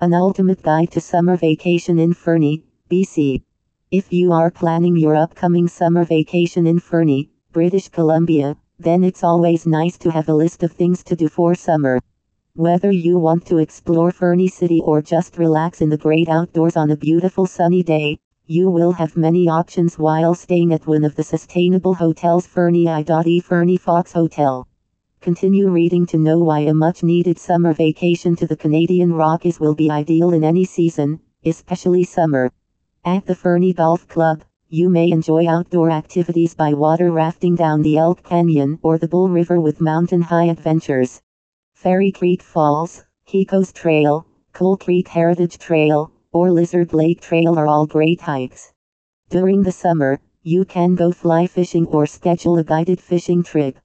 An ultimate guide to summer vacation in Fernie, BC. If you are planning your upcoming summer vacation in Fernie, British Columbia, then it's always nice to have a list of things to do for summer. Whether you want to explore Fernie City or just relax in the great outdoors on a beautiful sunny day, you will have many options while staying at one of the sustainable hotels Fernie I.E. Fernie Fox Hotel. Continue reading to know why a much needed summer vacation to the Canadian Rockies will be ideal in any season, especially summer. At the Fernie Golf Club, you may enjoy outdoor activities by water rafting down the Elk Canyon or the Bull River with mountain high adventures. Fairy Creek Falls, Kiko's Trail, Coal Creek Heritage Trail, or Lizard Lake Trail are all great hikes. During the summer, you can go fly fishing or schedule a guided fishing trip.